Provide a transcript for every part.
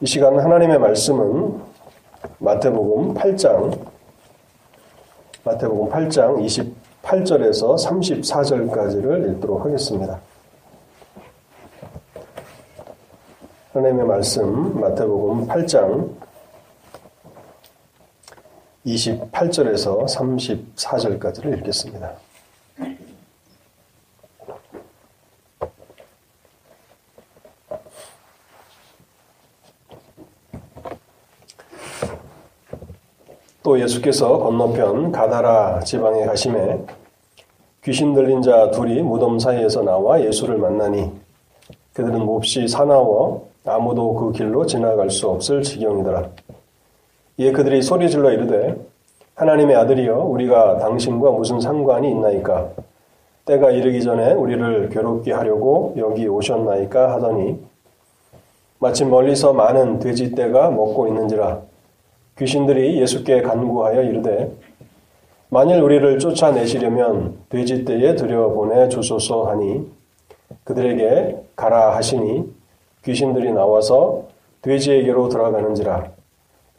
이 시간 하나님의 말씀은 마태복음 8장 마태복음 8장 28절에서 34절까지를 읽도록 하겠습니다. 하나님의 말씀 마태복음 8장 28절에서 34절까지를 읽겠습니다. 또 예수께서 건너편 가다라 지방에 가심에 귀신 들린 자 둘이 무덤 사이에서 나와 예수를 만나니 그들은 몹시 사나워 아무도 그 길로 지나갈 수 없을 지경이더라. 이에 그들이 소리질러 이르되 하나님의 아들이여 우리가 당신과 무슨 상관이 있나이까 때가 이르기 전에 우리를 괴롭게 하려고 여기 오셨나이까 하더니 마침 멀리서 많은 돼지 떼가 먹고 있는지라 귀신들이 예수께 간구하여 이르되 만일 우리를 쫓아내시려면 돼지떼에 들여보내 주소서 하니 그들에게 가라 하시니 귀신들이 나와서 돼지에게로 들어가는지라.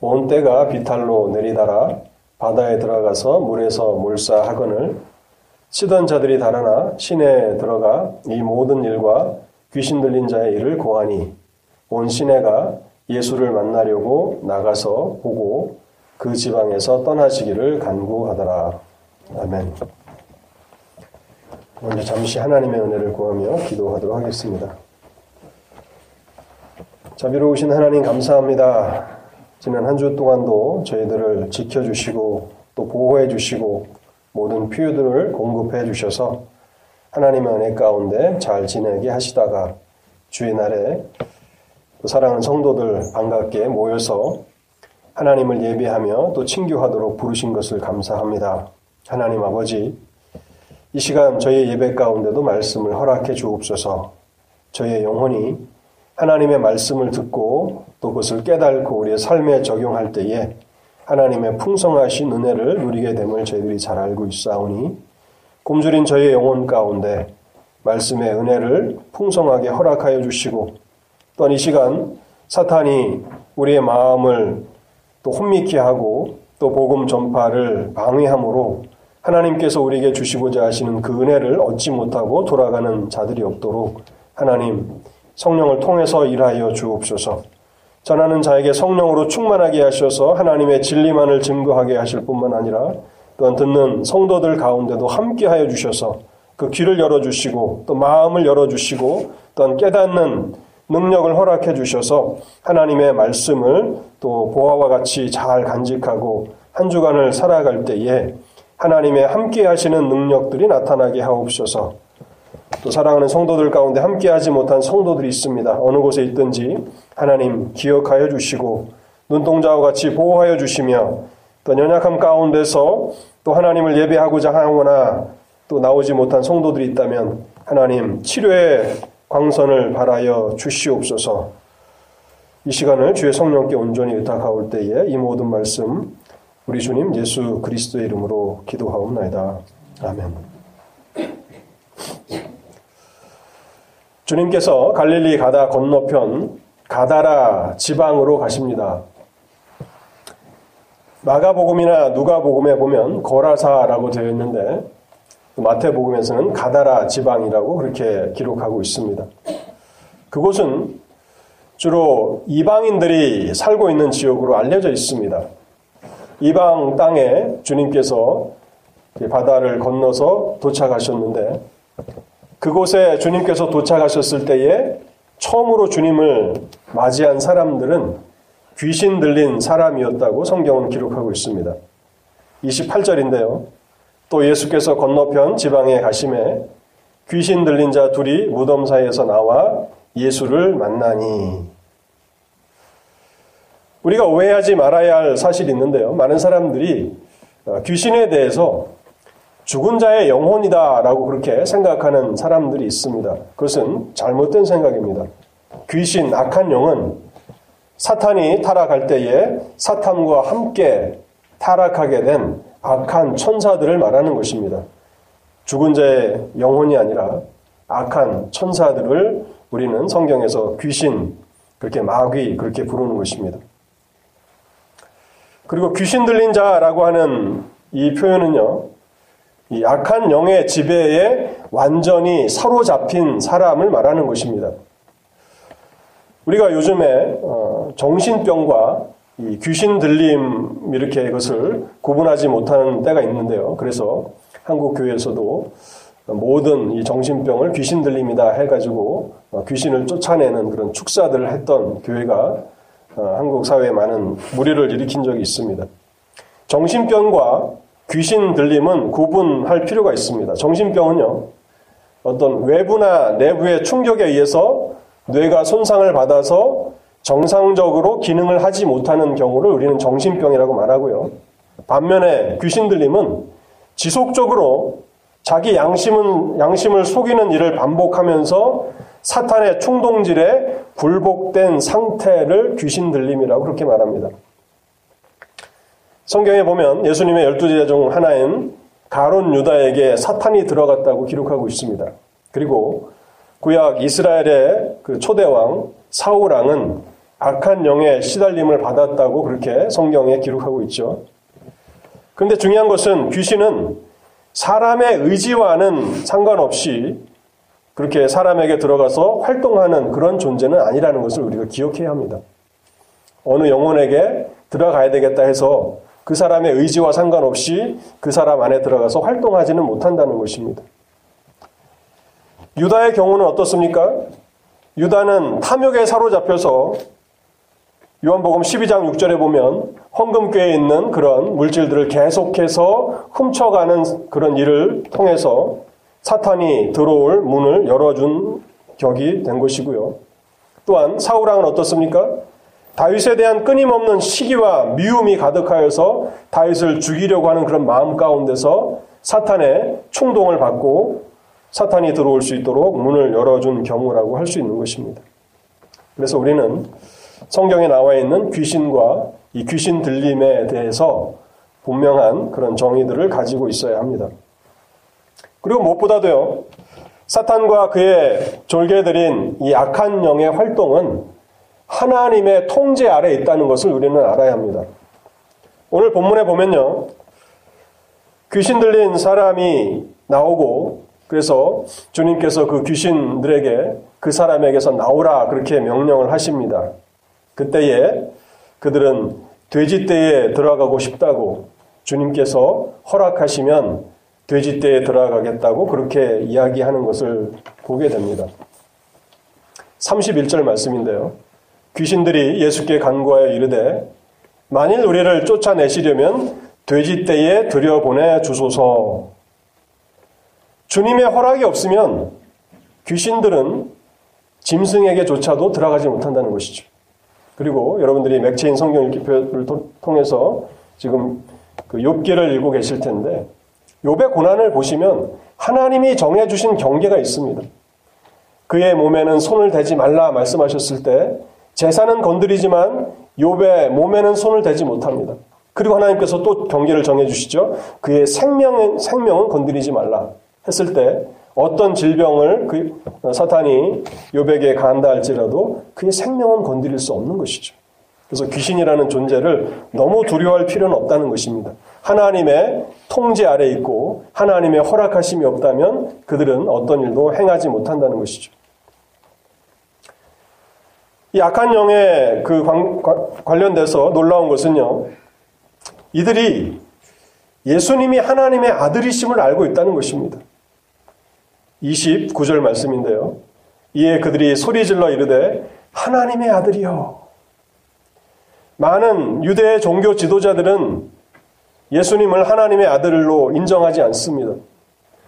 온 때가 비탈로 내리달아 바다에 들어가서 물에서 몰사하거늘 치던 자들이 달아나 시내에 들어가 이 모든 일과 귀신 들린 자의 일을 고하니 온 시내가 예수를 만나려고 나가서 보고 그 지방에서 떠나시기를 간구하더라. 아멘. 먼저 잠시 하나님의 은혜를 구하며 기도하도록 하겠습니다. 자비로우신 하나님 감사합니다. 지난 한 주 동안도 저희들을 지켜주시고 또 보호해 주시고 모든 필요들을 공급해 주셔서 하나님의 은혜 가운데 잘 지내게 하시다가 주의 날에 사랑하는 성도들 반갑게 모여서 하나님을 예배하며 또 친교하도록 부르신 것을 감사합니다. 하나님 아버지, 이 시간 저희 예배 가운데도 말씀을 허락해 주옵소서 저의 영혼이 하나님의 말씀을 듣고 또 그것을 깨달고 우리의 삶에 적용할 때에 하나님의 풍성하신 은혜를 누리게 됨을 저희들이 잘 알고 있사오니 굶주린 저의 영혼 가운데 말씀의 은혜를 풍성하게 허락하여 주시고 또한 이 시간 사탄이 우리의 마음을 또 혼미케 하고 또 복음 전파를 방해함으로 하나님께서 우리에게 주시고자 하시는 그 은혜를 얻지 못하고 돌아가는 자들이 없도록 하나님 성령을 통해서 일하여 주옵소서. 전하는 자에게 성령으로 충만하게 하셔서 하나님의 진리만을 증거하게 하실 뿐만 아니라 또한 듣는 성도들 가운데도 함께하여 주셔서 그 귀를 열어주시고 또 마음을 열어주시고 또한 깨닫는 능력을 허락해 주셔서 하나님의 말씀을 또 보아와 같이 잘 간직하고 한 주간을 살아갈 때에 하나님의 함께 하시는 능력들이 나타나게 하옵소서. 또 사랑하는 성도들 가운데 함께 하지 못한 성도들이 있습니다. 어느 곳에 있든지 하나님 기억하여 주시고 눈동자와 같이 보호하여 주시며 또 연약함 가운데서 또 하나님을 예배하고자 하거나 또 나오지 못한 성도들이 있다면 하나님 치료의 광선을 바라여 주시옵소서. 이 시간을 주의 성령께 온전히 의탁하올 때에 이 모든 말씀 우리 주님 예수 그리스도의 이름으로 기도하옵나이다. 아멘. 주님께서 갈릴리 가다 건너편 가다라 지방으로 가십니다. 마가복음이나 누가복음에 보면 거라사라고 되어 있는데 마태복음에서는 가다라 지방이라고 그렇게 기록하고 있습니다. 그곳은 주로 이방인들이 살고 있는 지역으로 알려져 있습니다. 이방 땅에 주님께서 바다를 건너서 도착하셨는데 그곳에 주님께서 도착하셨을 때에 처음으로 주님을 맞이한 사람들은 귀신 들린 사람이었다고 성경은 기록하고 있습니다. 28절인데요. 또 예수께서 건너편 지방에 가심에 귀신 들린 자 둘이 무덤 사이에서 나와 예수를 만나니 우리가 오해하지 말아야 할 사실이 있는데요. 많은 사람들이 어, 귀신에 대해서 죽은 자의 영혼이다라고 그렇게 생각하는 사람들이 있습니다. 그것은 잘못된 생각입니다. 귀신, 악한 영은 사탄이 타락할 때에 사탄과 함께 타락하게 된 악한 천사들을 말하는 것입니다. 죽은 자의 영혼이 아니라 악한 천사들을 우리는 성경에서 귀신, 그렇게 마귀 그렇게 부르는 것입니다. 그리고 귀신 들린 자라고 하는 이 표현은요. 이 악한 영의 지배에 완전히 사로잡힌 사람을 말하는 것입니다. 우리가 요즘에 어, 정신병과 이 귀신 들림 이렇게 이것을 구분하지 못하는 때가 있는데요. 그래서 한국 교회에서도 모든 이 정신병을 귀신 들림이다 해가지고 어, 귀신을 쫓아내는 그런 축사들을 했던 교회가 어, 한국 사회에 많은 무리를 일으킨 적이 있습니다. 정신병과 귀신 들림은 구분할 필요가 있습니다. 정신병은요, 어떤 외부나 내부의 충격에 의해서 뇌가 손상을 받아서 정상적으로 기능을 하지 못하는 경우를 우리는 정신병이라고 말하고요. 반면에 귀신 들림은 지속적으로 자기 양심은, 양심을 속이는 일을 반복하면서 사탄의 충동질에 굴복된 상태를 귀신 들림이라고 그렇게 말합니다. 성경에 보면 예수님의 열두 제자 중 하나인 가론 유다에게 사탄이 들어갔다고 기록하고 있습니다. 그리고 구약 이스라엘의 그 초대왕 사우랑은 악한 영의 시달림을 받았다고 그렇게 성경에 기록하고 있죠. 그런데 중요한 것은 귀신은 사람의 의지와는 상관없이 그렇게 사람에게 들어가서 활동하는 그런 존재는 아니라는 것을 우리가 기억해야 합니다. 어느 영혼에게 들어가야 되겠다 해서 그 사람의 의지와 상관없이 그 사람 안에 들어가서 활동하지는 못한다는 것입니다. 유다의 경우는 어떻습니까? 유다는 탐욕에 사로잡혀서 요한복음 12장 6절에 보면 헌금궤에 있는 그런 물질들을 계속해서 훔쳐가는 그런 일을 통해서 사탄이 들어올 문을 열어준 격이 된 것이고요. 또한 사우랑은 어떻습니까? 다윗에 대한 끊임없는 시기와 미움이 가득하여서 다윗을 죽이려고 하는 그런 마음 가운데서 사탄의 충동을 받고 사탄이 들어올 수 있도록 문을 열어준 경우라고 할 수 있는 것입니다. 그래서 우리는 성경에 나와 있는 귀신과 이 귀신 들림에 대해서 분명한 그런 정의들을 가지고 있어야 합니다. 그리고 무엇보다도요, 사탄과 그의 졸개들인 이 악한 영의 활동은 하나님의 통제 아래 있다는 것을 우리는 알아야 합니다. 오늘 본문에 보면요, 귀신 들린 사람이 나오고 그래서 주님께서 그 귀신들에게 그 사람에게서 나오라 그렇게 명령을 하십니다. 그때에 그들은 돼지떼에 들어가고 싶다고 주님께서 허락하시면 돼지떼에 들어가겠다고 그렇게 이야기하는 것을 보게 됩니다. 31절 말씀인데요. 귀신들이 예수께 간구하여 이르되 만일 우리를 쫓아내시려면 돼지떼에 들여보내 주소서. 주님의 허락이 없으면 귀신들은 짐승에게조차도 들어가지 못한다는 것이죠. 그리고 여러분들이 맥체인 성경 읽기표를 통해서 지금 그 욥기를 읽고 계실 텐데 욥의 고난을 보시면 하나님이 정해 주신 경계가 있습니다. 그의 몸에는 손을 대지 말라 말씀하셨을 때 재산은 건드리지만 욥의 몸에는 손을 대지 못합니다. 그리고 하나님께서 또 경계를 정해 주시죠. 그의 생명 생명은 건드리지 말라 했을 때 어떤 질병을 그 사탄이 요백에 간다 할지라도 그의 생명은 건드릴 수 없는 것이죠. 그래서 귀신이라는 존재를 너무 두려워할 필요는 없다는 것입니다. 하나님의 통제 아래 있고 하나님의 허락하심이 없다면 그들은 어떤 일도 행하지 못한다는 것이죠. 이 악한 영에 그 관련돼서 놀라운 것은요. 이들이 예수님이 하나님의 아들이심을 알고 있다는 것입니다. 29절 말씀인데요. 이에 그들이 소리질러 이르되 하나님의 아들이여. 많은 유대 종교 지도자들은 예수님을 하나님의 아들로 인정하지 않습니다.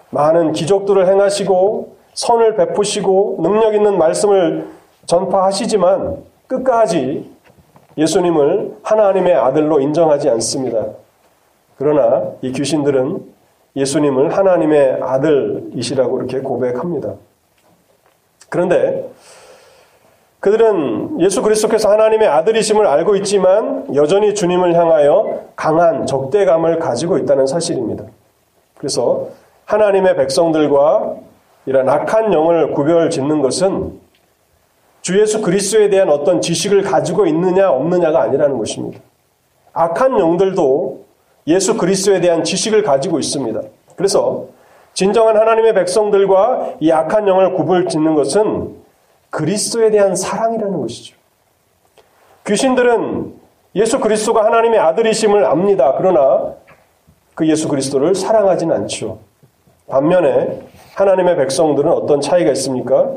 많은 기적들을 행하시고 선을 베푸시고 능력 있는 말씀을 전파하시지만 끝까지 예수님을 하나님의 아들로 인정하지 않습니다. 그러나 이 귀신들은 예수님을 하나님의 아들이시라고 이렇게 고백합니다. 그런데 그들은 예수 그리스도께서 하나님의 아들이심을 알고 있지만 여전히 주님을 향하여 강한 적대감을 가지고 있다는 사실입니다. 그래서 하나님의 백성들과 이런 악한 영을 구별 짓는 것은 주 예수 그리스도에 대한 어떤 지식을 가지고 있느냐 없느냐가 아니라는 것입니다. 악한 영들도 예수 그리스도에 대한 지식을 가지고 있습니다. 그래서 진정한 하나님의 백성들과 이 악한 영을 구분 짓는 것은 그리스도에 대한 사랑이라는 것이죠. 귀신들은 예수 그리스도가 하나님의 아들이심을 압니다. 그러나 그 예수 그리스도를 사랑하지는 않죠. 반면에 하나님의 백성들은 어떤 차이가 있습니까?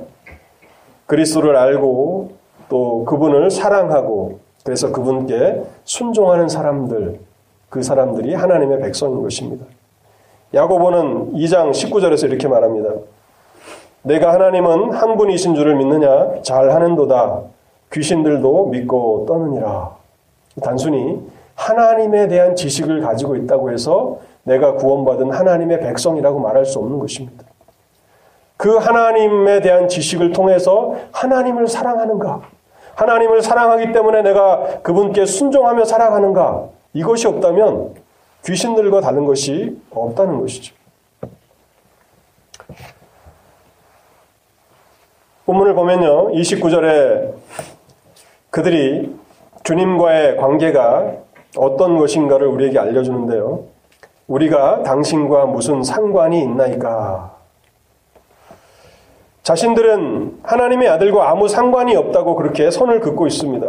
그리스도를 알고 또 그분을 사랑하고 그래서 그분께 순종하는 사람들, 그 사람들이 하나님의 백성인 것입니다. 야고보는 2장 19절에서 이렇게 말합니다. 내가 하나님은 한 분이신 줄을 믿느냐? 잘 하는도다. 귀신들도 믿고 떠느니라. 단순히 하나님에 대한 지식을 가지고 있다고 해서 내가 구원받은 하나님의 백성이라고 말할 수 없는 것입니다. 그 하나님에 대한 지식을 통해서 하나님을 사랑하는가? 하나님을 사랑하기 때문에 내가 그분께 순종하며 살아가는가? 이것이 없다면 귀신들과 다른 것이 없다는 것이죠. 본문을 보면요. 29절에 그들이 주님과의 관계가 어떤 것인가를 우리에게 알려주는데요. 우리가 당신과 무슨 상관이 있나이까? 자신들은 하나님의 아들과 아무 상관이 없다고 그렇게 선을 긋고 있습니다.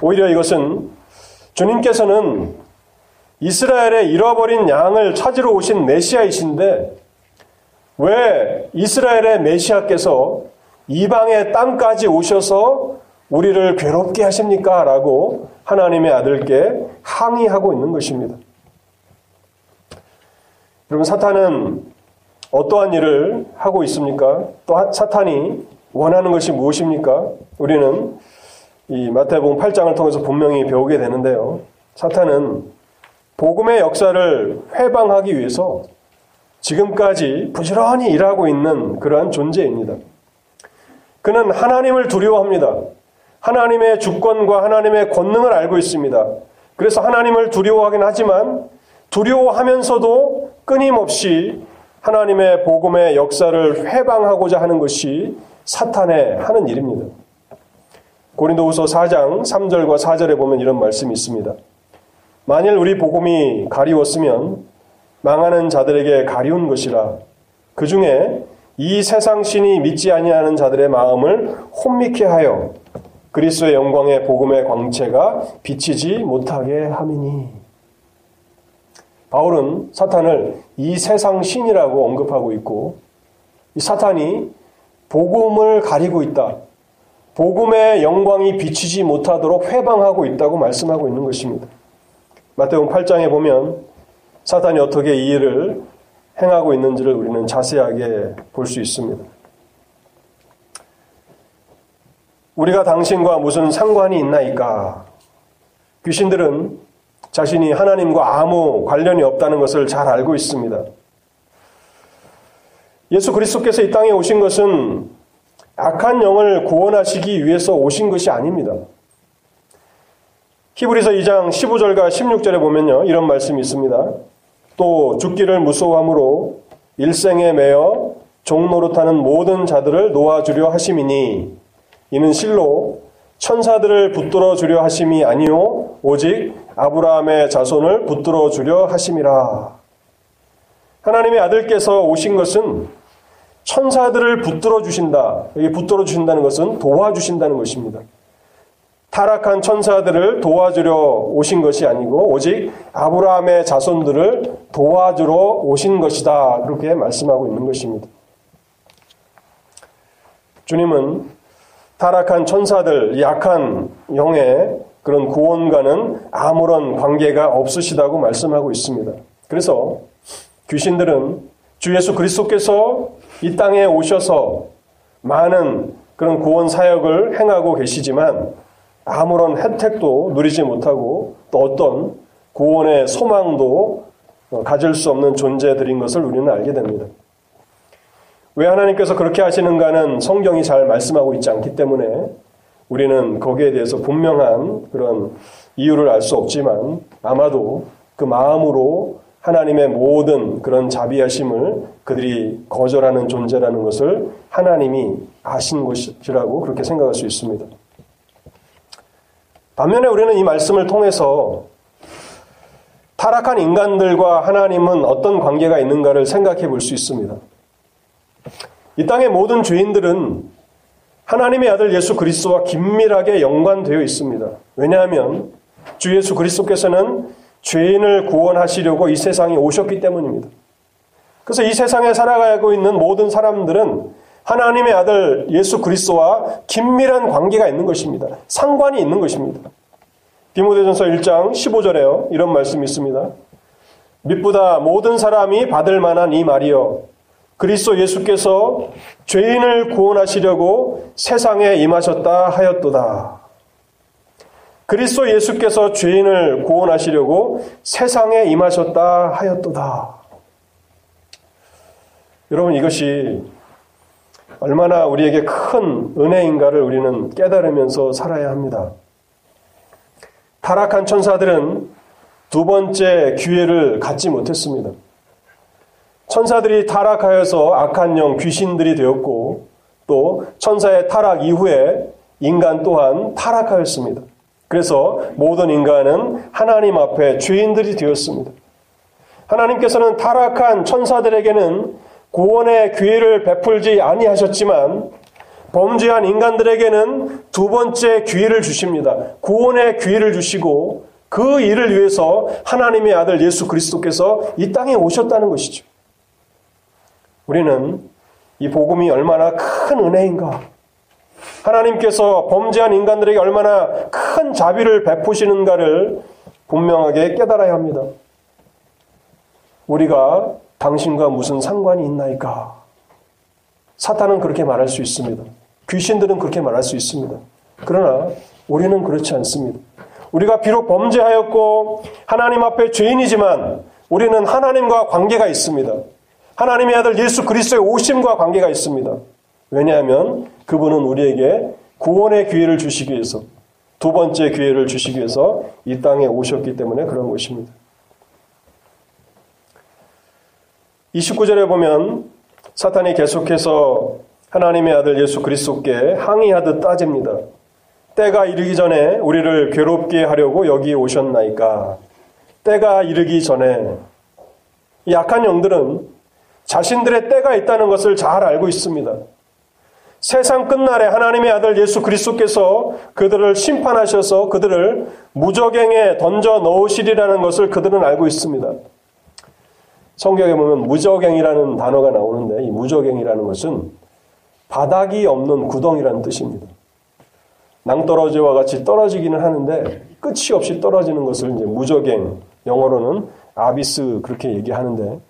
오히려 이것은 주님께서는 이스라엘의 잃어버린 양을 찾으러 오신 메시아이신데 왜 이스라엘의 메시아께서 이방의 땅까지 오셔서 우리를 괴롭게 하십니까? 라고 하나님의 아들께 항의하고 있는 것입니다. 여러분, 사탄은 어떠한 일을 하고 있습니까? 또 사탄이 원하는 것이 무엇입니까? 우리는 이 마태복음 8장을 통해서 분명히 배우게 되는데요. 사탄은 복음의 역사를 회방하기 위해서 지금까지 부지런히 일하고 있는 그러한 존재입니다. 그는 하나님을 두려워합니다. 하나님의 주권과 하나님의 권능을 알고 있습니다. 그래서 하나님을 두려워하긴 하지만 두려워하면서도 끊임없이 하나님의 복음의 역사를 회방하고자 하는 것이 사탄의 하는 일입니다. 고린도후서 4장 3절과 4절에 보면 이런 말씀이 있습니다. 만일 우리 복음이 가리웠으면 망하는 자들에게 가리운 것이라 그 중에 이 세상 신이 믿지 아니하는 자들의 마음을 혼미케 하여 그리스도의 영광의 복음의 광채가 비치지 못하게 함이니. 바울은 사탄을 이 세상 신이라고 언급하고 있고, 이 사탄이 복음을 가리고 있다. 복음의 영광이 비치지 못하도록 회방하고 있다고 말씀하고 있는 것입니다. 마태복음 8장에 보면 사탄이 어떻게 이 일을 행하고 있는지를 우리는 자세하게 볼 수 있습니다. 우리가 당신과 무슨 상관이 있나이까? 귀신들은 자신이 하나님과 아무 관련이 없다는 것을 잘 알고 있습니다. 예수 그리스도께서 이 땅에 오신 것은 악한 영을 구원하시기 위해서 오신 것이 아닙니다. 히브리서 2장 15절과 16절에 보면요. 이런 말씀이 있습니다. 또 죽기를 무서워함으로 일생에 매여 종노릇하는 모든 자들을 놓아주려 하심이니 이는 실로 천사들을 붙들어 주려 하심이 아니요 오직 아브라함의 자손을 붙들어 주려 하심이라. 하나님의 아들께서 오신 것은 천사들을 붙들어 주신다. 여기 붙들어 주신다는 것은 도와주신다는 것입니다. 타락한 천사들을 도와주려 오신 것이 아니고 오직 아브라함의 자손들을 도와주러 오신 것이다. 그렇게 말씀하고 있는 것입니다. 주님은 타락한 천사들, 약한 영의 그런 구원과는 아무런 관계가 없으시다고 말씀하고 있습니다. 그래서 귀신들은 주 예수 그리스도께서 이 땅에 오셔서 많은 그런 구원 사역을 행하고 계시지만 아무런 혜택도 누리지 못하고 또 어떤 구원의 소망도 가질 수 없는 존재들인 것을 우리는 알게 됩니다. 왜 하나님께서 그렇게 하시는가는 성경이 잘 말씀하고 있지 않기 때문에 우리는 거기에 대해서 분명한 그런 이유를 알 수 없지만 아마도 그 마음으로 하나님의 모든 그런 자비하심을 그들이 거절하는 존재라는 것을 하나님이 아신 것이라고 그렇게 생각할 수 있습니다. 반면에 우리는 이 말씀을 통해서 타락한 인간들과 하나님은 어떤 관계가 있는가를 생각해 볼 수 있습니다. 이 땅의 모든 죄인들은 하나님의 아들 예수 그리스도와 긴밀하게 연관되어 있습니다. 왜냐하면 주 예수 그리스도께서는 죄인을 구원하시려고 이 세상에 오셨기 때문입니다. 그래서 이 세상에 살아가고 있는 모든 사람들은 하나님의 아들 예수 그리스도와 긴밀한 관계가 있는 것입니다. 상관이 있는 것입니다. 디모데전서 1장 15절에요. 이런 말씀이 있습니다. 믿보다 모든 사람이 받을 만한 이 말이요. 그리스도 예수께서 죄인을 구원하시려고 세상에 임하셨다 하였도다. 그리스도 예수께서 죄인을 구원하시려고 세상에 임하셨다 하였도다. 여러분 이것이 얼마나 우리에게 큰 은혜인가를 우리는 깨달으면서 살아야 합니다. 타락한 천사들은 두 번째 기회를 갖지 못했습니다. 천사들이 타락하여서 악한 영 귀신들이 되었고 또 천사의 타락 이후에 인간 또한 타락하였습니다. 그래서 모든 인간은 하나님 앞에 죄인들이 되었습니다. 하나님께서는 타락한 천사들에게는 구원의 기회를 베풀지 아니하셨지만 범죄한 인간들에게는 두 번째 기회를 주십니다. 구원의 기회를 주시고 그 일을 위해서 하나님의 아들 예수 그리스도께서 이 땅에 오셨다는 것이죠. 우리는 이 복음이 얼마나 큰 은혜인가. 하나님께서 범죄한 인간들에게 얼마나 큰 자비를 베푸시는가를 분명하게 깨달아야 합니다. 우리가 당신과 무슨 상관이 있나이까? 사탄은 그렇게 말할 수 있습니다. 귀신들은 그렇게 말할 수 있습니다. 그러나 우리는 그렇지 않습니다. 우리가 비록 범죄하였고 하나님 앞에 죄인이지만 우리는 하나님과 관계가 있습니다. 하나님의 아들 예수 그리스도의 오심과 관계가 있습니다. 왜냐하면 그분은 우리에게 구원의 기회를 주시기 위해서 두 번째 기회를 주시기 위해서 이 땅에 오셨기 때문에 그런 것입니다. 29절에 보면 사탄이 계속해서 하나님의 아들 예수 그리스도께 항의하듯 따집니다. 때가 이르기 전에 우리를 괴롭게 하려고 여기 오셨나이까? 때가 이르기 전에 약한 영들은 자신들의 때가 있다는 것을 잘 알고 있습니다. 세상 끝날에 하나님의 아들 예수 그리스도께서 그들을 심판하셔서 그들을 무적행에 던져 넣으시리라는 것을 그들은 알고 있습니다. 성경에 보면 무적행이라는 단어가 나오는데 이 무적행이라는 것은 바닥이 없는 구덩이라는 뜻입니다. 낭떠러지와 같이 떨어지기는 하는데 끝이 없이 떨어지는 것을 이제 무적행, 영어로는 아비스 그렇게 얘기하는데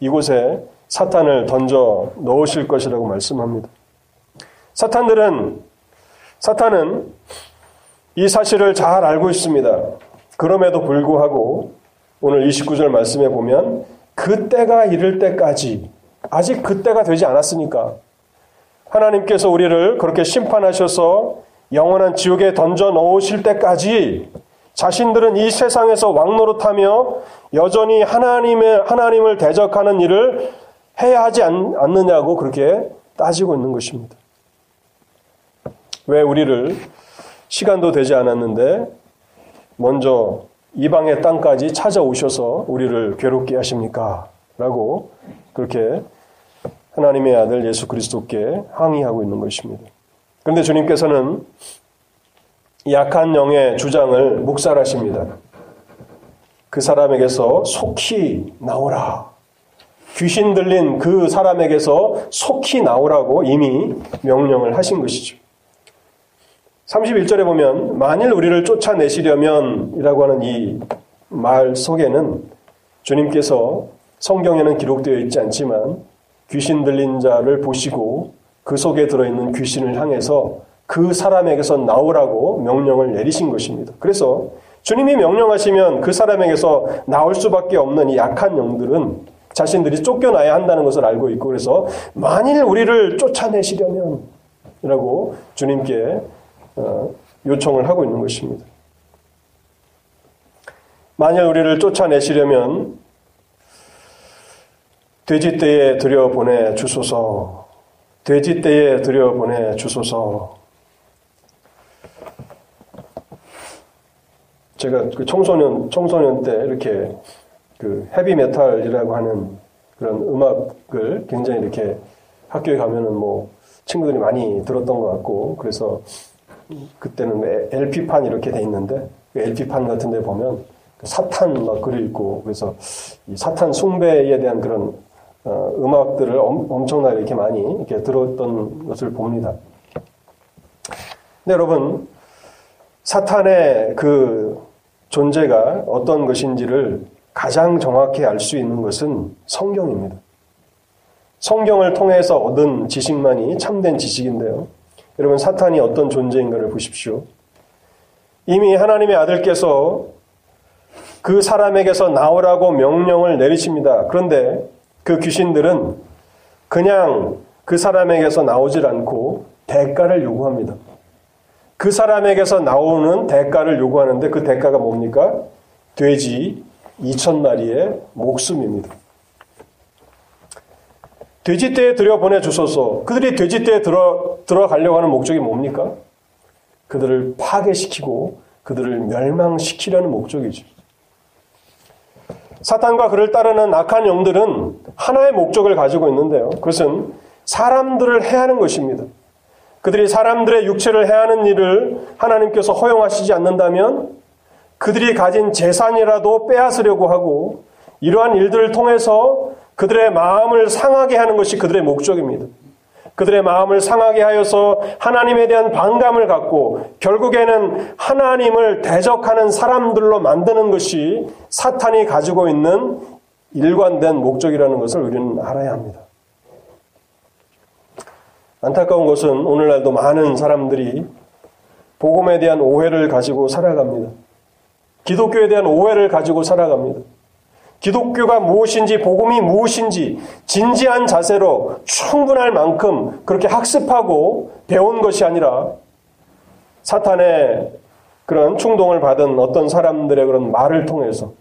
이곳에 사탄을 던져 넣으실 것이라고 말씀합니다. 사탄들은 사탄은 이 사실을 잘 알고 있습니다. 그럼에도 불구하고 오늘 29절 말씀에 보면 그때가 이를 때까지 아직 그때가 되지 않았으니까 하나님께서 우리를 그렇게 심판하셔서 영원한 지옥에 던져 넣으실 때까지 자신들은 이 세상에서 왕노릇하며 여전히 하나님의 하나님을 대적하는 일을 해야 하지 않, 않느냐고 그렇게 따지고 있는 것입니다. 왜 우리를 시간도 되지 않았는데 먼저 이방의 땅까지 찾아오셔서 우리를 괴롭게 하십니까? 라고 그렇게 하나님의 아들 예수 그리스도께 항의하고 있는 것입니다. 그런데 주님께서는 약한 영의 주장을 묵살하십니다. 그 사람에게서 속히 나오라. 귀신 들린 그 사람에게서 속히 나오라고 이미 명령을 하신 것이죠. 31절에 보면 만일 우리를 쫓아내시려면 이라고 하는 이 말 속에는 주님께서 성경에는 기록되어 있지 않지만 귀신 들린 자를 보시고 그 속에 들어있는 귀신을 향해서 그 사람에게서 나오라고 명령을 내리신 것입니다. 그래서 주님이 명령하시면 그 사람에게서 나올 수밖에 없는 이 약한 영들은 자신들이 쫓겨나야 한다는 것을 알고 있고 그래서 만일 우리를 쫓아내시려면 이라고 주님께 어, 요청을 하고 있는 것입니다. 만약 우리를 쫓아내시려면 돼지떼에 들여보내 주소서. 돼지떼에 들여보내 주소서. 제가 그 청소년, 청소년 때 이렇게 그 헤비메탈이라고 하는 그런 음악을 굉장히 이렇게 학교에 가면은 뭐 친구들이 많이 들었던 것 같고 그래서 그때는 LP판 이렇게 돼 있는데 그 LP판 같은 데 보면 그 사탄 막 글을 읽고 그래서 이 사탄 숭배에 대한 그런 어, 음악들을 엄, 청나게 이렇게 많이 이렇게 들었던 것을 봅니다. 근데 여러분 사탄의 그 존재가 어떤 것인지를 가장 정확히 알 수 있는 것은 성경입니다. 성경을 통해서 얻은 지식만이 참된 지식인데요. 여러분, 사탄이 어떤 존재인가를 보십시오. 이미 하나님의 아들께서 그 사람에게서 나오라고 명령을 내리십니다. 그런데 그 귀신들은 그냥 그 사람에게서 나오질 않고 대가를 요구합니다. 그 사람에게서 나오는 대가를 요구하는데 그 대가가 뭡니까? 돼지 2천 마리의 목숨입니다. 돼지떼에 들여 보내 주소서. 그들이 돼지떼에 들어, 들어가려고 하는 목적이 뭡니까? 그들을 파괴시키고 그들을 멸망시키려는 목적이죠. 사탄과 그를 따르는 악한 영들은 하나의 목적을 가지고 있는데요. 그것은 사람들을 해하는 것입니다. 그들이 사람들의 육체를 해하는 일을 하나님께서 허용하시지 않는다면 그들이 가진 재산이라도 빼앗으려고 하고 이러한 일들을 통해서 그들의 마음을 상하게 하는 것이 그들의 목적입니다. 그들의 마음을 상하게 하여서 하나님에 대한 반감을 갖고 결국에는 하나님을 대적하는 사람들로 만드는 것이 사탄이 가지고 있는 일관된 목적이라는 것을 우리는 알아야 합니다. 안타까운 것은 오늘날도 많은 사람들이 복음에 대한 오해를 가지고 살아갑니다. 기독교에 대한 오해를 가지고 살아갑니다. 기독교가 무엇인지 복음이 무엇인지 진지한 자세로 충분할 만큼 그렇게 학습하고 배운 것이 아니라 사탄의 그런 충동을 받은 어떤 사람들의 그런 말을 통해서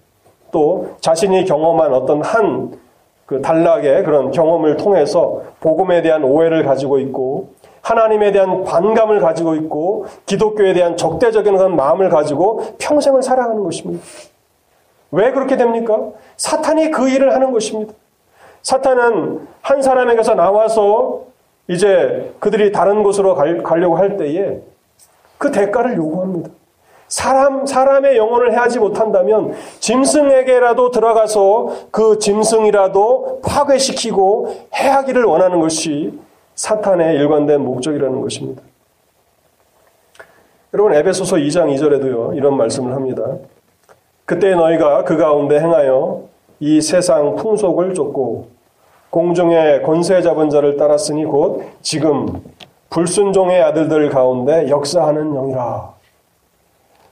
또 자신이 경험한 어떤 한 그 단락의 그런 경험을 통해서 복음에 대한 오해를 가지고 있고 하나님에 대한 반감을 가지고 있고 기독교에 대한 적대적인 그런 마음을 가지고 평생을 살아가는 것입니다. 왜 그렇게 됩니까? 사탄이 그 일을 하는 것입니다. 사탄은 한 사람에게서 나와서 이제 그들이 다른 곳으로 가려고 할 때에 그 대가를 요구합니다. 사람, 사람의 영혼을 해하지 못한다면 짐승에게라도 들어가서 그 짐승이라도 파괴시키고 해하기를 원하는 것이 사탄의 일관된 목적이라는 것입니다. 여러분, 에베소서 2장 2절에도요, 이런 말씀을 합니다. 그때 너희가 그 가운데 행하여 이 세상 풍속을 쫓고 공중의 권세 잡은 자를 따랐으니 곧 지금 불순종의 아들들 가운데 역사하는 영이라.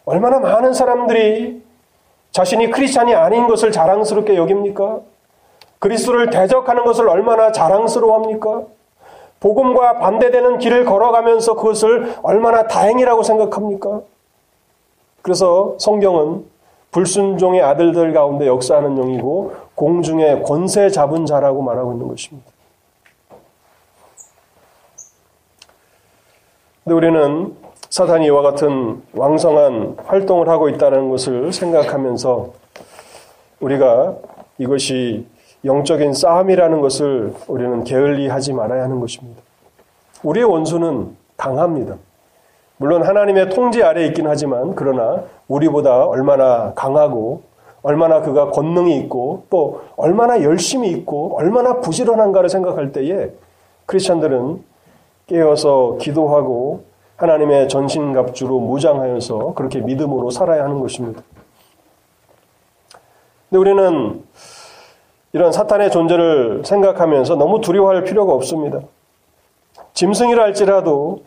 얼마나 많은 사람들이 자신이 크리스찬이 아닌 것을 자랑스럽게 여깁니까? 그리스도를 대적하는 것을 얼마나 자랑스러워합니까? 복음과 반대되는 길을 걸어가면서 그것을 얼마나 다행이라고 생각합니까? 그래서 성경은 불순종의 아들들 가운데 역사하는 영이고 공중의 권세 잡은 자라고 말하고 있는 것입니다. 근데 우리는 사탄이 이와 같은 왕성한 활동을 하고 있다는 것을 생각하면서 우리가 이것이 영적인 싸움이라는 것을 우리는 게을리 하지 말아야 하는 것입니다. 우리의 원수는 강합니다. 물론 하나님의 통제 아래에 있긴 하지만 그러나 우리보다 얼마나 강하고 얼마나 그가 권능이 있고 또 얼마나 열심히 있고 얼마나 부지런한가를 생각할 때에 크리스천들은 깨어서 기도하고 하나님의 전신갑주로 무장하여서 그렇게 믿음으로 살아야 하는 것입니다. 근데 우리는 이런 사탄의 존재를 생각하면서 너무 두려워할 필요가 없습니다. 짐승이라 할지라도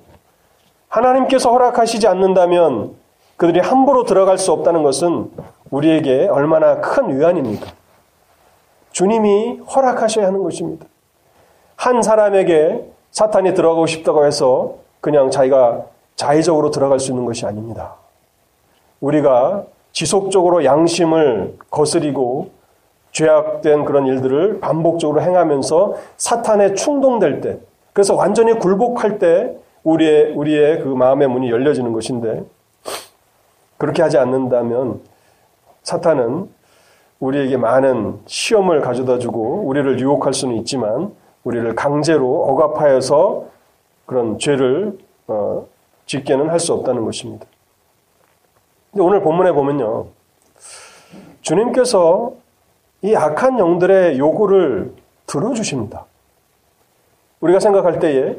하나님께서 허락하시지 않는다면 그들이 함부로 들어갈 수 없다는 것은 우리에게 얼마나 큰 위안입니까? 주님이 허락하셔야 하는 것입니다. 한 사람에게 사탄이 들어가고 싶다고 해서 그냥 자기가 자의적으로 들어갈 수 있는 것이 아닙니다. 우리가 지속적으로 양심을 거스리고 죄악된 그런 일들을 반복적으로 행하면서 사탄에 충동될 때, 그래서 완전히 굴복할 때 우리의, 우리의 그 마음의 문이 열려지는 것인데, 그렇게 하지 않는다면 사탄은 우리에게 많은 시험을 가져다 주고 우리를 유혹할 수는 있지만 우리를 강제로 억압하여서 그런 죄를 어, 짓게는 할 수 없다는 것입니다. 오늘 본문에 보면요. 주님께서 이 악한 영들의 요구를 들어주십니다. 우리가 생각할 때에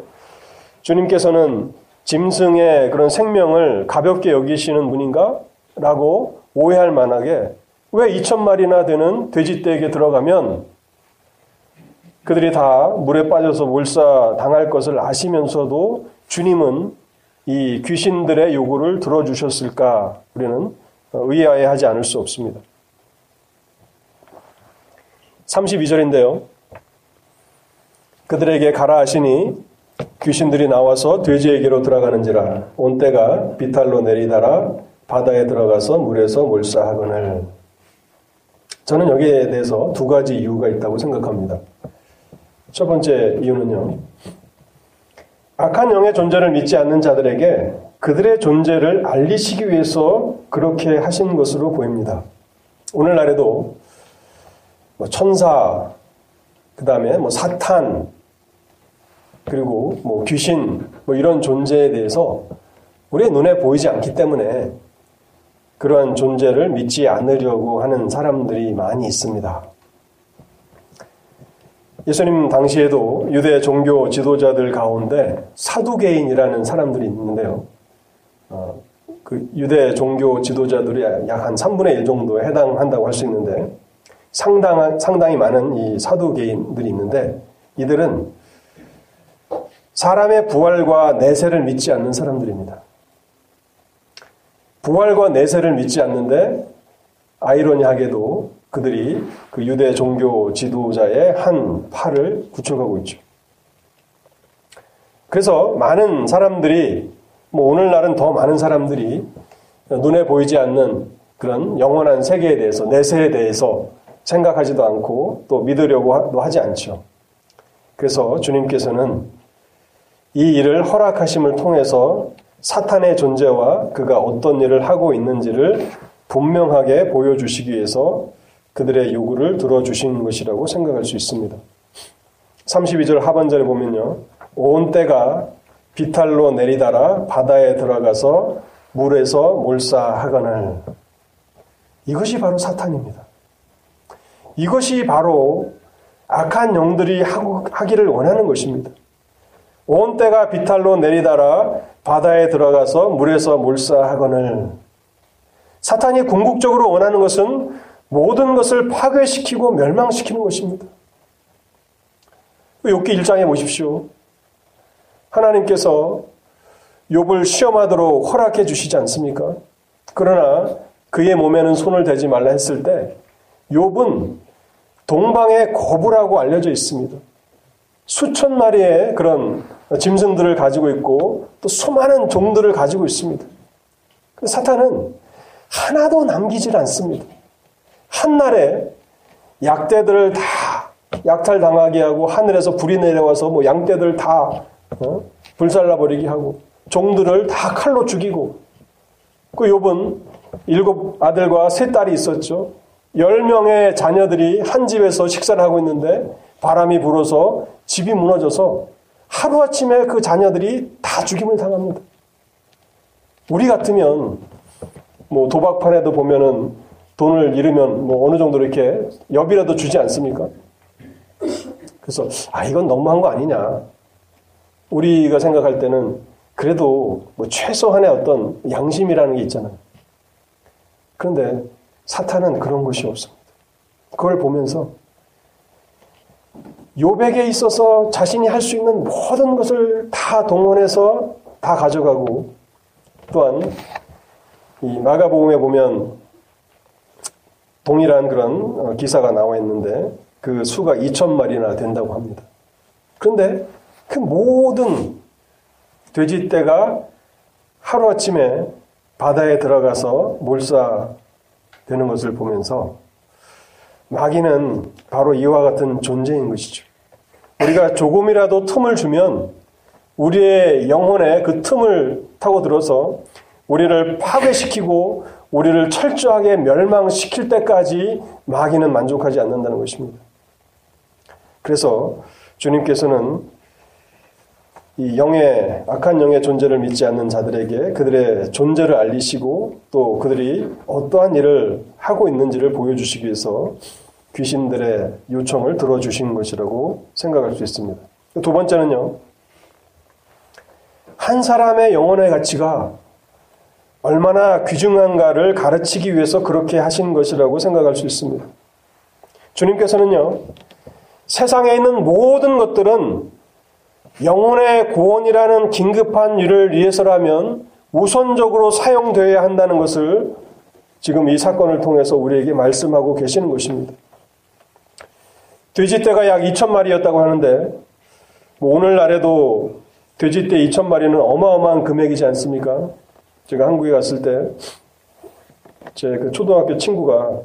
주님께서는 짐승의 그런 생명을 가볍게 여기시는 분인가? 라고 오해할 만하게 왜 2천 마리나 되는 돼지떼에게 들어가면 그들이 다 물에 빠져서 몰사 당할 것을 아시면서도 주님은 이 귀신들의 요구를 들어주셨을까? 우리는 의아해하지 않을 수 없습니다. 32절인데요. 그들에게 가라 하시니 귀신들이 나와서 돼지에게로 들어가는지라 온 때가 비탈로 내리다라 바다에 들어가서 물에서 몰사하거늘 저는 여기에 대해서 두 가지 이유가 있다고 생각합니다. 첫 번째 이유는요. 악한 영의 존재를 믿지 않는 자들에게 그들의 존재를 알리시기 위해서 그렇게 하신 것으로 보입니다. 오늘날에도 뭐 천사, 그 다음에 뭐 사탄, 그리고 뭐 귀신, 뭐 이런 존재에 대해서 우리의 눈에 보이지 않기 때문에 그러한 존재를 믿지 않으려고 하는 사람들이 많이 있습니다. 예수님 당시에도 유대 종교 지도자들 가운데 사두개인이라는 사람들이 있는데요. 어, 그 유대 종교 지도자들이 약 한 3분의 1 정도에 해당한다고 할 수 있는데 상당한, 상당히 많은 이 사두개인들이 있는데 이들은 사람의 부활과 내세를 믿지 않는 사람들입니다. 부활과 내세를 믿지 않는데 아이러니하게도 그들이 그 유대 종교 지도자의 한 팔을 구축하고 있죠. 그래서 많은 사람들이 뭐 오늘날은 더 많은 사람들이 눈에 보이지 않는 그런 영원한 세계에 대해서 내세에 대해서 생각하지도 않고 또 믿으려고 하지 않죠. 그래서 주님께서는 이 일을 허락하심을 통해서 사탄의 존재와 그가 어떤 일을 하고 있는지를 분명하게 보여주시기 위해서 그들의 요구를 들어주신 것이라고 생각할 수 있습니다. 32절 하반절에 보면요. 온 때가 비탈로 내리다라 바다에 들어가서 물에서 몰사하거늘 이것이 바로 사탄입니다. 이것이 바로 악한 영들이 하기를 원하는 것입니다. 온 때가 비탈로 내리다라 바다에 들어가서 물에서 몰사하거늘 사탄이 궁극적으로 원하는 것은 모든 것을 파괴시키고 멸망시키는 것입니다. 욥기 1장에 보십시오. 하나님께서 욥을 시험하도록 허락해 주시지 않습니까? 그러나 그의 몸에는 손을 대지 말라 했을 때 욥은 동방의 거부라고 알려져 있습니다. 수천 마리의 그런 짐승들을 가지고 있고 또 수많은 종들을 가지고 있습니다. 사탄은 하나도 남기질 않습니다. 한날에 약대들을 다 약탈당하게 하고 하늘에서 불이 내려와서 뭐 양떼들 다 어? 불살라버리게 하고 종들을 다 칼로 죽이고 그 욥은 일곱 아들과 세 딸이 있었죠. 열 명의 자녀들이 한 집에서 식사를 하고 있는데 바람이 불어서 집이 무너져서 하루아침에 그 자녀들이 다 죽임을 당합니다. 우리 같으면 뭐 도박판에도 보면은 돈을 잃으면 뭐 어느 정도 이렇게 여비라도 주지 않습니까? 그래서 아 이건 너무한 거 아니냐. 우리가 생각할 때는 그래도 뭐 최소한의 어떤 양심이라는 게 있잖아요. 그런데 사탄은 그런 것이 없습니다. 그걸 보면서 요백에 있어서 자신이 할 수 있는 모든 것을 다 동원해서 다 가져가고 또한 이 마가복음에 보면 동일한 그런 어, 기사가 나와 있는데 그 수가 2천 마리나 된다고 합니다. 그런데 그 모든 돼지떼가 하루아침에 바다에 들어가서 몰사되는 것을 보면서 마귀는 바로 이와 같은 존재인 것이죠. 우리가 조금이라도 틈을 주면 우리의 영혼에 그 틈을 타고 들어서 우리를 파괴시키고 우리를 철저하게 멸망시킬 때까지 마귀는 만족하지 않는다는 것입니다. 그래서 주님께서는 이 영의 악한 영의 존재를 믿지 않는 자들에게 그들의 존재를 알리시고 또 그들이 어떠한 일을 하고 있는지를 보여주시기 위해서 귀신들의 요청을 들어주신 것이라고 생각할 수 있습니다. 두 번째는요. 한 사람의 영혼의 가치가 얼마나 귀중한가를 가르치기 위해서 그렇게 하신 것이라고 생각할 수 있습니다. 주님께서는요, 세상에 있는 모든 것들은 영혼의 구원이라는 긴급한 일을 위해서라면 우선적으로 사용되어야 한다는 것을 지금 이 사건을 통해서 우리에게 말씀하고 계시는 것입니다. 돼지떼가 약 2천 마리였다고 하는데 뭐 오늘날에도 돼지떼 2천 마리는 어마어마한 금액이지 않습니까? 제가 한국에 갔을 때 제 그 초등학교 친구가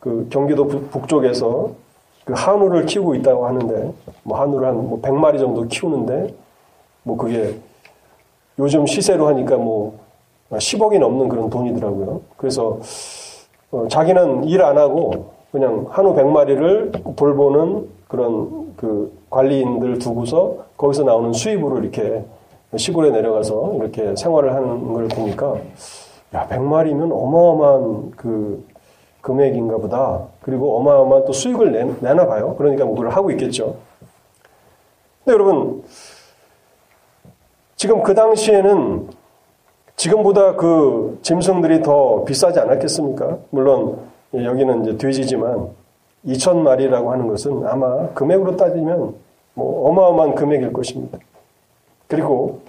그 경기도 북쪽에서 그 한우를 키우고 있다고 하는데 뭐 한우를 한뭐 100마리 정도 키우는데 뭐 그게 요즘 시세로 하니까 뭐 10억이 넘는 그런 돈이더라고요. 그래서 어 자기는 일 안 하고 그냥 한우 100마리를 돌보는 그런 그 관리인들 두고서 거기서 나오는 수입으로 이렇게 시골에 내려가서 이렇게 생활을 하는 걸 보니까 야, 100마리면 어마어마한 그 금액인가 보다. 그리고 어마어마한 또 수익을 내, 내나 봐요. 그러니까 뭐 그걸 하고 있겠죠. 근데 여러분, 지금 그 당시에는 지금보다 그 짐승들이 더 비싸지 않았겠습니까? 물론 여기는 이제 돼지지만 2천 마리라고 하는 것은 아마 금액으로 따지면 뭐 어마어마한 금액일 것입니다. 그리고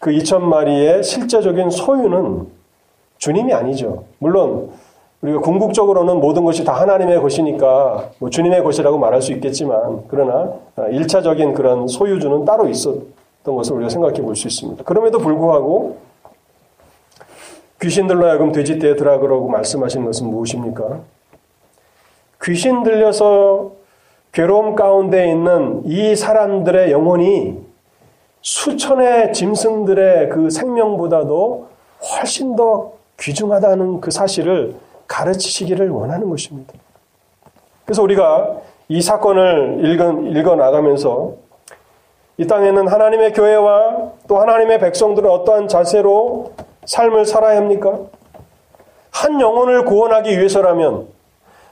그 2천 마리의 실제적인 소유는 주님이 아니죠. 물론 우리가 궁극적으로는 모든 것이 다 하나님의 것이니까 뭐 주님의 것이라고 말할 수 있겠지만 그러나 1차적인 그런 소유주는 따로 있었던 것을 우리가 생각해 볼 수 있습니다. 그럼에도 불구하고 귀신들로 하여금 돼지떼에 들어가라고 말씀하신 것은 무엇입니까? 귀신 들려서 괴로움 가운데 있는 이 사람들의 영혼이 수천의 짐승들의 그 생명보다도 훨씬 더 귀중하다는 그 사실을 가르치시기를 원하는 것입니다. 그래서 우리가 이 사건을 읽어, 읽어 나가면서 이 땅에는 하나님의 교회와 또 하나님의 백성들은 어떠한 자세로 삶을 살아야 합니까? 한 영혼을 구원하기 위해서라면,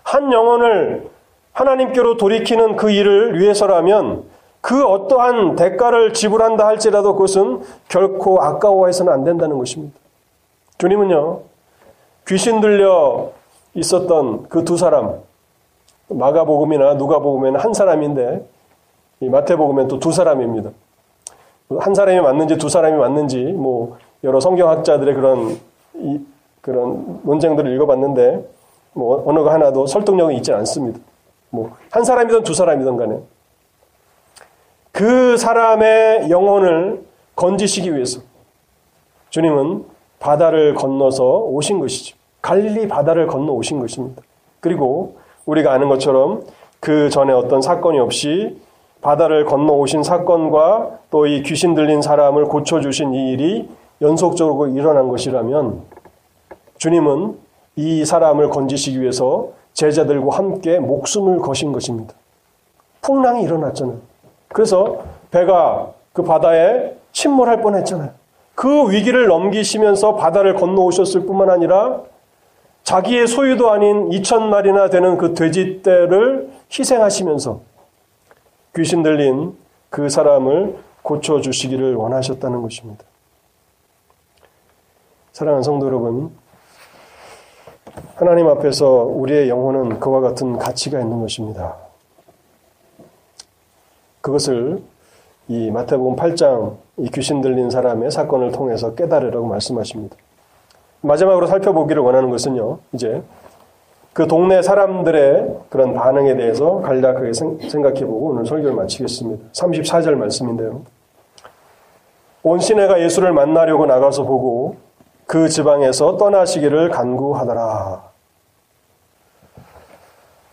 한 영혼을 하나님께로 돌이키는 그 일을 위해서라면, 그 어떠한 대가를 지불한다 할지라도 그것은 결코 아까워해서는 안 된다는 것입니다. 주님은요, 귀신 들려 있었던 그 두 사람, 마가복음이나 누가복음에는 한 사람인데, 이 마태복음엔 또두 사람입니다. 한 사람이 맞는지 두 사람이 맞는지, 뭐, 여러 성경학자들의 그런, 이, 그런 논쟁들을 읽어봤는데, 뭐, 어느 거 하나도 설득력이 있지 않습니다. 뭐, 한 사람이든 두 사람이든 간에. 그 사람의 영혼을 건지시기 위해서 주님은 바다를 건너서 오신 것이죠. 갈릴리 바다를 건너 오신 것입니다. 그리고 우리가 아는 것처럼 그 전에 어떤 사건이 없이 바다를 건너 오신 사건과 또 이 귀신 들린 사람을 고쳐주신 이 일이 연속적으로 일어난 것이라면 주님은 이 사람을 건지시기 위해서 제자들과 함께 목숨을 거신 것입니다. 풍랑이 일어났잖아요. 그래서 배가 그 바다에 침몰할 뻔 했잖아요. 그 위기를 넘기시면서 바다를 건너오셨을 뿐만 아니라 자기의 소유도 아닌 2천 마리나 되는 그 돼지떼를 희생하시면서 귀신 들린 그 사람을 고쳐 주시기를 원하셨다는 것입니다. 사랑하는 성도 여러분, 하나님 앞에서 우리의 영혼은 그와 같은 가치가 있는 것입니다. 그것을 이 마태복음 8장 이 귀신 들린 사람의 사건을 통해서 깨달으라고 말씀하십니다. 마지막으로 살펴보기를 원하는 것은요, 이제 그 동네 사람들의 그런 반응에 대해서 간략하게 생각해보고 오늘 설교를 마치겠습니다. 34절 말씀인데요. 온 시내가 예수를 만나려고 나가서 보고 그 지방에서 떠나시기를 간구하더라.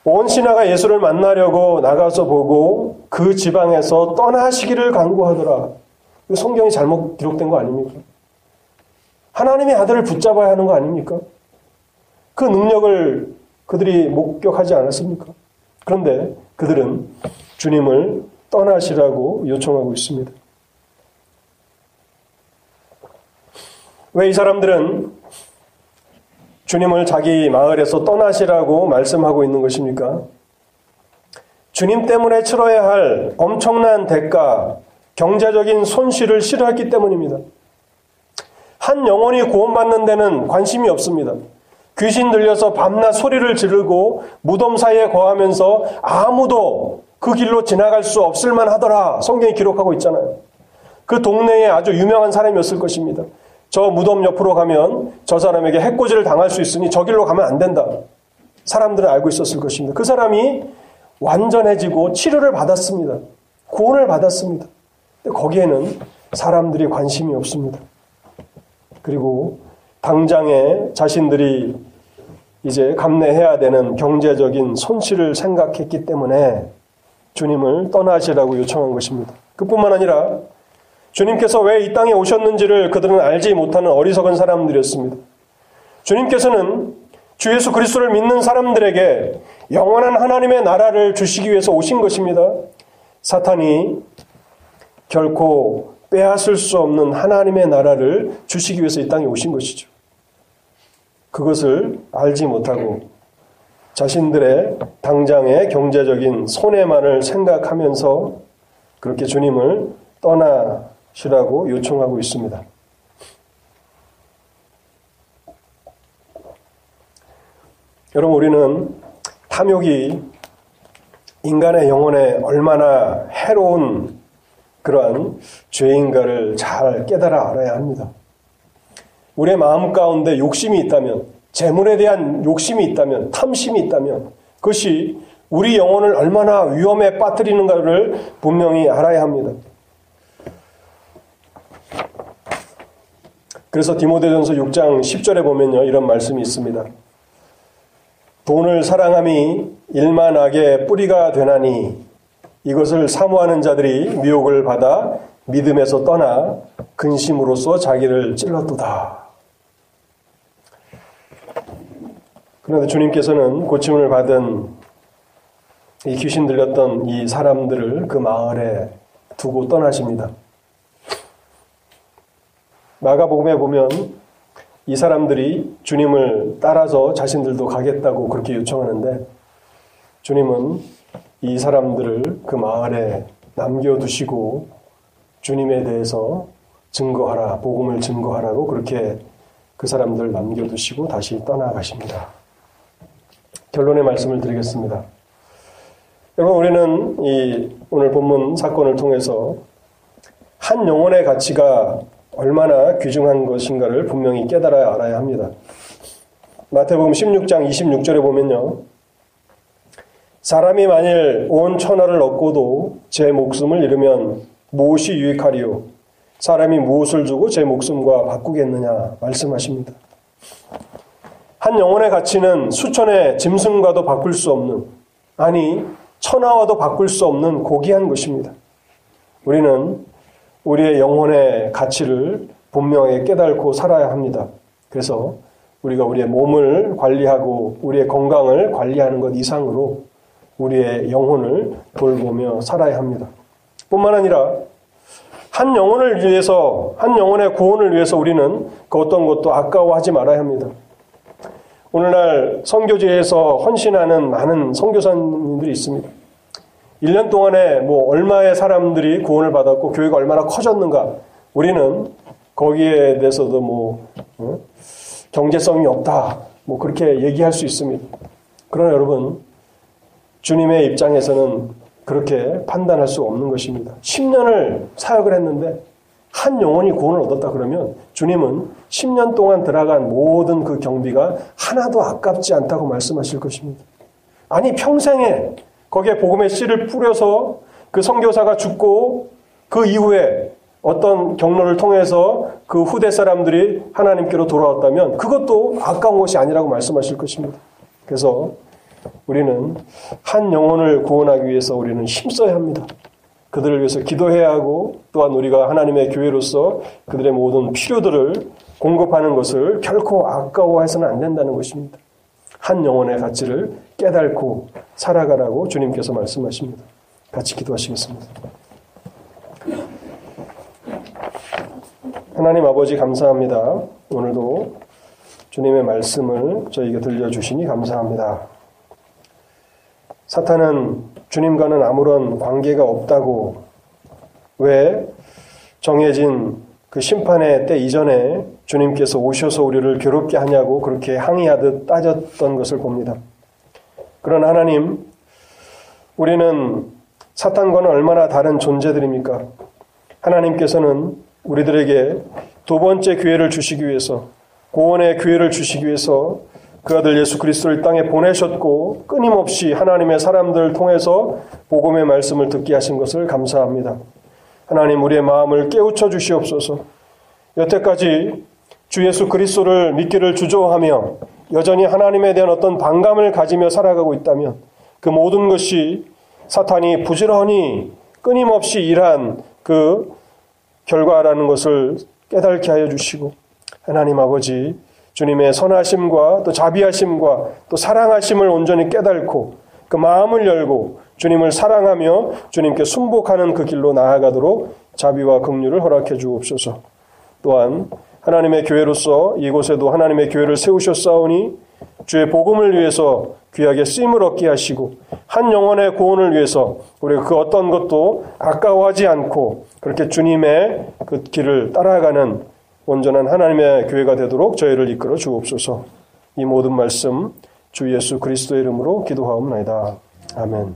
온 신하가 예수를 만나려고 나가서 보고 그 지방에서 떠나시기를 간구하더라. 성경이 잘못 기록된 거 아닙니까? 하나님의 아들을 붙잡아야 하는 거 아닙니까? 그 능력을 그들이 목격하지 않았습니까? 그런데 그들은 주님을 떠나시라고 요청하고 있습니다. 왜 이 사람들은 주님을 자기 마을에서 떠나시라고 말씀하고 있는 것입니까? 주님 때문에 치러야 할 엄청난 대가, 경제적인 손실을 싫어했기 때문입니다. 한 영혼이 구원받는 데는 관심이 없습니다. 귀신 들려서 밤낮 소리를 지르고 무덤 사이에 거하면서 아무도 그 길로 지나갈 수 없을 만 하더라. 성경이 기록하고 있잖아요. 그 동네에 아주 유명한 사람이었을 것입니다. 저 무덤 옆으로 가면 저 사람에게 해코지를 당할 수 있으니 저 길로 가면 안 된다. 사람들은 알고 있었을 것입니다. 그 사람이 완전해지고 치료를 받았습니다. 구원을 받았습니다. 거기에는 사람들이 관심이 없습니다. 그리고 당장에 자신들이 이제 감내해야 되는 경제적인 손실을 생각했기 때문에 주님을 떠나시라고 요청한 것입니다. 그뿐만 아니라 주님께서 왜 이 땅에 오셨는지를 그들은 알지 못하는 어리석은 사람들이었습니다. 주님께서는 주 예수 그리스도를 믿는 사람들에게 영원한 하나님의 나라를 주시기 위해서 오신 것입니다. 사탄이 결코 빼앗을 수 없는 하나님의 나라를 주시기 위해서 이 땅에 오신 것이죠. 그것을 알지 못하고 자신들의 당장의 경제적인 손해만을 생각하면서 그렇게 주님을 떠나시라고 요청하고 있습니다. 여러분, 우리는 탐욕이 인간의 영혼에 얼마나 해로운 그러한 죄인가를 잘 깨달아 알아야 합니다. 우리의 마음 가운데 욕심이 있다면, 재물에 대한 욕심이 있다면, 탐심이 있다면, 그것이 우리 영혼을 얼마나 위험에 빠뜨리는가를 분명히 알아야 합니다. 그래서 디모데전서 6장 10절에 보면요, 이런 말씀이 있습니다. 돈을 사랑함이 일만하게 뿌리가 되나니 이것을 사모하는 자들이 미혹을 받아 믿음에서 떠나 근심으로써 자기를 찔렀도다. 그런데 주님께서는 고침을 받은 이 귀신 들렸던 이 사람들을 그 마을에 두고 떠나십니다. 마가복음에 보면 이 사람들이 주님을 따라서 자신들도 가겠다고 그렇게 요청하는데 주님은 이 사람들을 그 마을에 남겨두시고 주님에 대해서 증거하라, 복음을 증거하라고 그렇게 그 사람들 남겨두시고 다시 떠나가십니다. 결론의 말씀을 드리겠습니다. 여러분, 우리는 이 오늘 본문 사건을 통해서 한 영혼의 가치가 얼마나 귀중한 것인가를 분명히 깨달아야 알아야 합니다. 마태복음 16장 26절에 보면요. 사람이 만일 온 천하를 얻고도 제 목숨을 잃으면 무엇이 유익하리요? 사람이 무엇을 주고 제 목숨과 바꾸겠느냐 말씀하십니다. 한 영혼의 가치는 수천의 짐승과도 바꿀 수 없는 아니 천하와도 바꿀 수 없는 고귀한 것입니다. 우리는 우리의 영혼의 가치를 분명하게 깨닫고 살아야 합니다. 그래서 우리가 우리의 몸을 관리하고 우리의 건강을 관리하는 것 이상으로 우리의 영혼을 돌보며 살아야 합니다. 뿐만 아니라 한 영혼을 위해서 한 영혼의 구원을 위해서 우리는 그 어떤 것도 아까워하지 말아야 합니다. 오늘날 선교지에서 헌신하는 많은 선교사님들이 있습니다. 1년 동안에 뭐 얼마의 사람들이 구원을 받았고 교회가 얼마나 커졌는가 우리는 거기에 대해서도 뭐 어? 경제성이 없다 뭐 그렇게 얘기할 수 있습니다. 그러나 여러분 주님의 입장에서는 그렇게 판단할 수 없는 것입니다. 10년을 사역을 했는데 한 영혼이 구원을 얻었다 그러면 주님은 10년 동안 들어간 모든 그 경비가 하나도 아깝지 않다고 말씀하실 것입니다. 아니 평생에 거기에 복음의 씨를 뿌려서 그 선교사가 죽고 그 이후에 어떤 경로를 통해서 그 후대 사람들이 하나님께로 돌아왔다면 그것도 아까운 것이 아니라고 말씀하실 것입니다. 그래서 우리는 한 영혼을 구원하기 위해서 우리는 힘써야 합니다. 그들을 위해서 기도해야 하고 또한 우리가 하나님의 교회로서 그들의 모든 필요들을 공급하는 것을 결코 아까워해서는 안 된다는 것입니다. 한 영혼의 가치를 깨닫고 살아가라고 주님께서 말씀하십니다. 같이 기도하시겠습니다. 하나님 아버지 감사합니다. 오늘도 주님의 말씀을 저에게 들려주시니 감사합니다. 사탄은 주님과는 아무런 관계가 없다고 왜 정해진 그 심판의 때 이전에 주님께서 오셔서 우리를 괴롭게 하냐고 그렇게 항의하듯 따졌던 것을 봅니다. 그런 하나님, 우리는 사탄과는 얼마나 다른 존재들입니까? 하나님께서는 우리들에게 두 번째 기회를 주시기 위해서 구원의 기회를 주시기 위해서 그 아들 예수 그리스도를 땅에 보내셨고 끊임없이 하나님의 사람들을 통해서 복음의 말씀을 듣게 하신 것을 감사합니다. 하나님 우리의 마음을 깨우쳐 주시옵소서. 여태까지 주 예수 그리스도를 믿기를 주저하며 여전히 하나님에 대한 어떤 반감을 가지며 살아가고 있다면 그 모든 것이 사탄이 부지런히 끊임없이 일한 그 결과라는 것을 깨닫게 하여 주시고 하나님 아버지 주님의 선하심과 또 자비하심과 또 사랑하심을 온전히 깨닫고 그 마음을 열고 주님을 사랑하며 주님께 순복하는 그 길로 나아가도록 자비와 긍휼을 허락해 주옵소서. 또한 하나님의 교회로서 이곳에도 하나님의 교회를 세우셨사오니 주의 복음을 위해서 귀하게 쓰임을 얻게 하시고 한 영혼의 구원을 위해서 우리가 그 어떤 것도 아까워하지 않고 그렇게 주님의 그 길을 따라가는 온전한 하나님의 교회가 되도록 저희를 이끌어 주옵소서. 이 모든 말씀 주 예수 그리스도의 이름으로 기도하옵나이다. 아멘.